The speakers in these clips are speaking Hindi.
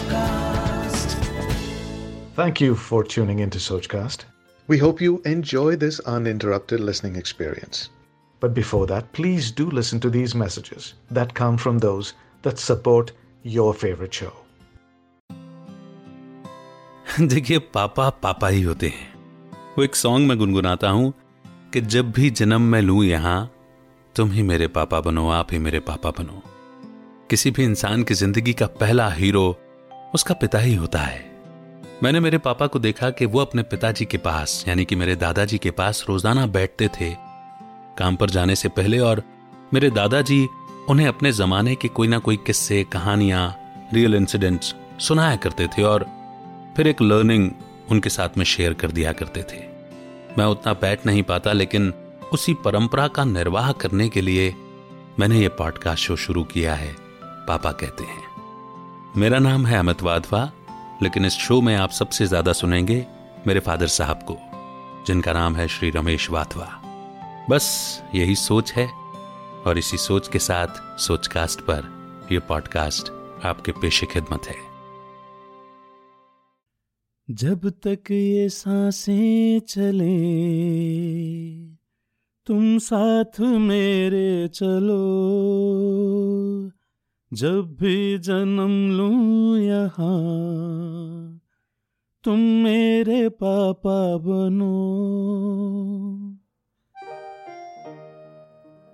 Sochcast. Thank you for tuning into Sochcast. We hope you enjoy this uninterrupted listening experience. But before that, please do listen to these messages that come from those that support your favorite show. देखिए पापा पापा ही होते हैं वो एक सॉन्ग में गुनगुनाता हूँ कि जब भी जन्म मैं लूँ यहाँ तुम ही मेरे पापा बनो आप ही मेरे पापा बनो किसी भी इंसान की ज़िंदगी का पहला हीरो उसका पिता ही होता है। मैंने मेरे पापा को देखा कि वो अपने पिताजी के पास, यानी कि मेरे दादाजी के पास रोज़ाना बैठते थे, काम पर जाने से पहले और मेरे दादाजी उन्हें अपने जमाने के कोई ना कोई किस्से, कहानियाँ रियल इंसिडेंट्स सुनाया करते थे और फिर एक लर्निंग उनके साथ में शेयर कर दिया करते थे। मैं उतना बैठ नहीं पाता, लेकिन उसी परंपरा का निर्वाह करने के लिए मैंने ये पॉडकास्ट शो शुरू किया है, पापा कहते हैं। मेरा नाम है अमित वाधवा, लेकिन इस शो में आप सबसे ज़्यादा सुनेंगे मेरे फादर साहब को, जिनका नाम है श्री रमेश वाधवा। बस यही सोच है, और इसी सोच के साथ सोचकास्ट पर यह पॉडकास्ट आपके पेशे खिदमत है। जब तक ये साँसें चले, तुम साथ मेरे चलो। जब भी जन्म लूँ यहाँ, तुम मेरे पापा बनो।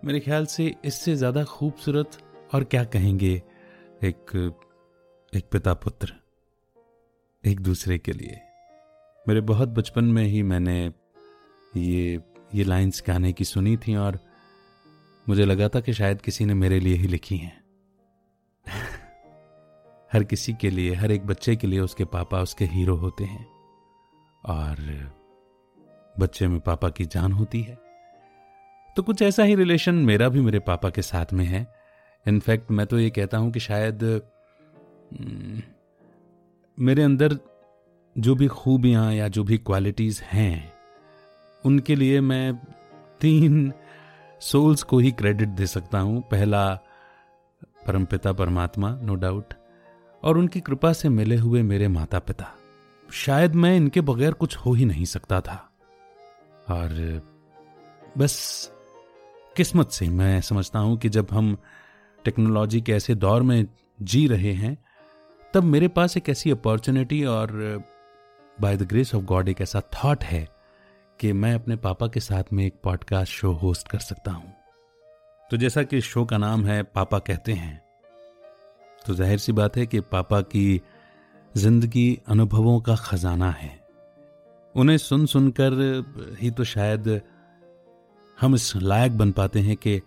मेरे ख्याल से इससे ज़्यादा खूबसूरत और क्या कहेंगे, एक एक पिता पुत्र, एक दूसरे के लिए। मेरे बहुत बचपन में ही मैंने ये ये लाइंस गाने की सुनी थी और मुझे लगा था कि शायद किसी ने मेरे लिए ही लिखी हैं। हर किसी के लिए हर एक बच्चे के लिए उसके पापा उसके हीरो होते हैं। और बच्चे में पापा की जान होती है। तो कुछ ऐसा ही रिलेशन मेरा भी मेरे पापा के साथ में है। इनफैक्ट मैं तो ये कहता हूँ कि शायद हम्म, मेरे अंदर जो भी खूबियाँ या जो भी क्वालिटीज हैं उनके लिए मैं तीन सोल्स को ही क्रेडिट दे सकता हूँ। पहला परमपिता परमात्मा नो डाउट और उनकी कृपा से मिले हुए मेरे माता पिता शायद मैं इनके बगैर कुछ हो ही नहीं सकता था। और बस किस्मत से मैं समझता हूँ कि जब हम टेक्नोलॉजी के ऐसे दौर में जी रहे हैं, तब मेरे पास एक ऐसी अपॉर्चुनिटी और by the grace of God एक ऐसा थॉट है कि मैं अपने पापा के साथ में एक पॉडकास्ट शो होस्ट कर सकता हूँ। तो जैसा कि शो का नाम है, पापा कहते हैं। तो ज़ाहिर सी बात है कि पापा की ज़िंदगी अनुभवों का खजाना है। उन्हें सुन सुनकर ही तो शायद हम इस लायक बन पाते हैं कि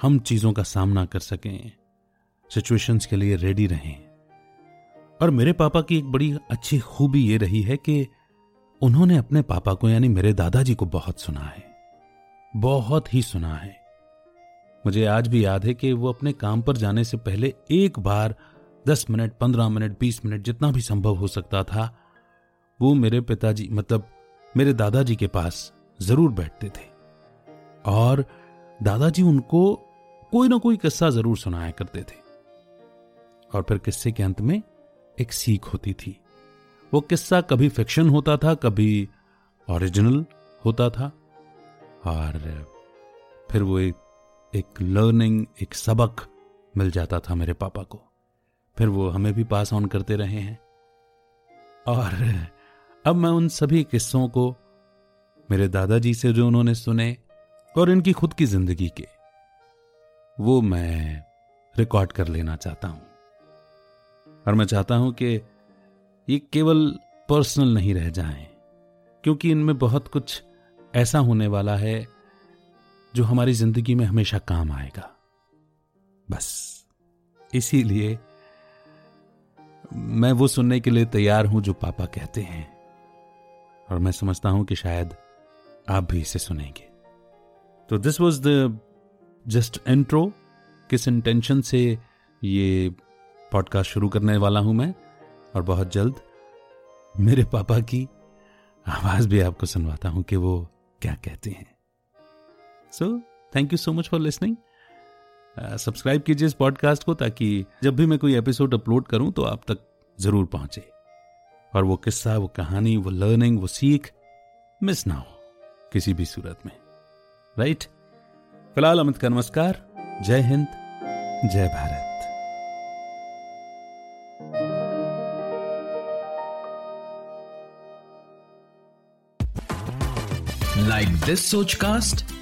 हम चीज़ों का सामना कर सकें सिचुएशंस के लिए रेडी रहें। और मेरे पापा की एक बड़ी अच्छी खूबी ये रही है कि उन्होंने अपने पापा को, यानी मेरे दादाजी को बहुत सुना है। बहुत ही सुना है। मुझे आज भी याद है कि वो अपने काम पर जाने से पहले एक बार दस मिनट, पंद्रह मिनट, बीस मिनट जितना भी संभव हो सकता था, वो मेरे पिताजी मतलब मेरे दादाजी के पास ज़रूर बैठते थे। और दादाजी उनको कोई ना कोई किस्सा ज़रूर सुनाया करते थे। और फिर किस्से के अंत में एक सीख होती थी। वो किस्सा कभी फिक्शन होता था, कभी ओरिजिनल होता था। और फिर वो एक एक लर्निंग एक सबक मिल जाता था मेरे पापा को। फिर वो हमें भी पास ऑन करते रहे हैं। और अब मैं उन सभी किस्सों को मेरे दादाजी से जो उन्होंने सुने और इनकी खुद की ज़िंदगी के, वो मैं रिकॉर्ड कर लेना चाहता हूँ। और मैं चाहता हूँ कि ये केवल पर्सनल नहीं रह जाएँ, क्योंकि इनमें बहुत कुछ ऐसा होने वाला है जो हमारी ज़िंदगी में हमेशा काम आएगा। बस, इसीलिए मैं वो सुनने के लिए तैयार हूँ जो पापा कहते हैं। और मैं समझता हूँ कि शायद आप भी इसे सुनेंगे। तो this was the just intro किस इंटेंशन से ये पॉडकास्ट शुरू करने वाला हूँ मैं, और बहुत जल्द मेरे पापा की आवाज़ भी आपको सुनवाता हूँ कि वो क्या कहते हैं। So thank you so much for listening subscribe कीजिए इस पॉडकास्ट को ताकि जब भी मैं कोई एपिसोड अपलोड करूँ तो आप तक ज़रूर पहुँचे। और वो किस्सा, वो कहानी, वो लर्निंग वो सीख मिस ना हो किसी भी सूरत में। राइट फ़िलहाल अमित का नमस्कार। जय हिंद, जय भारत। Like this Sochcast?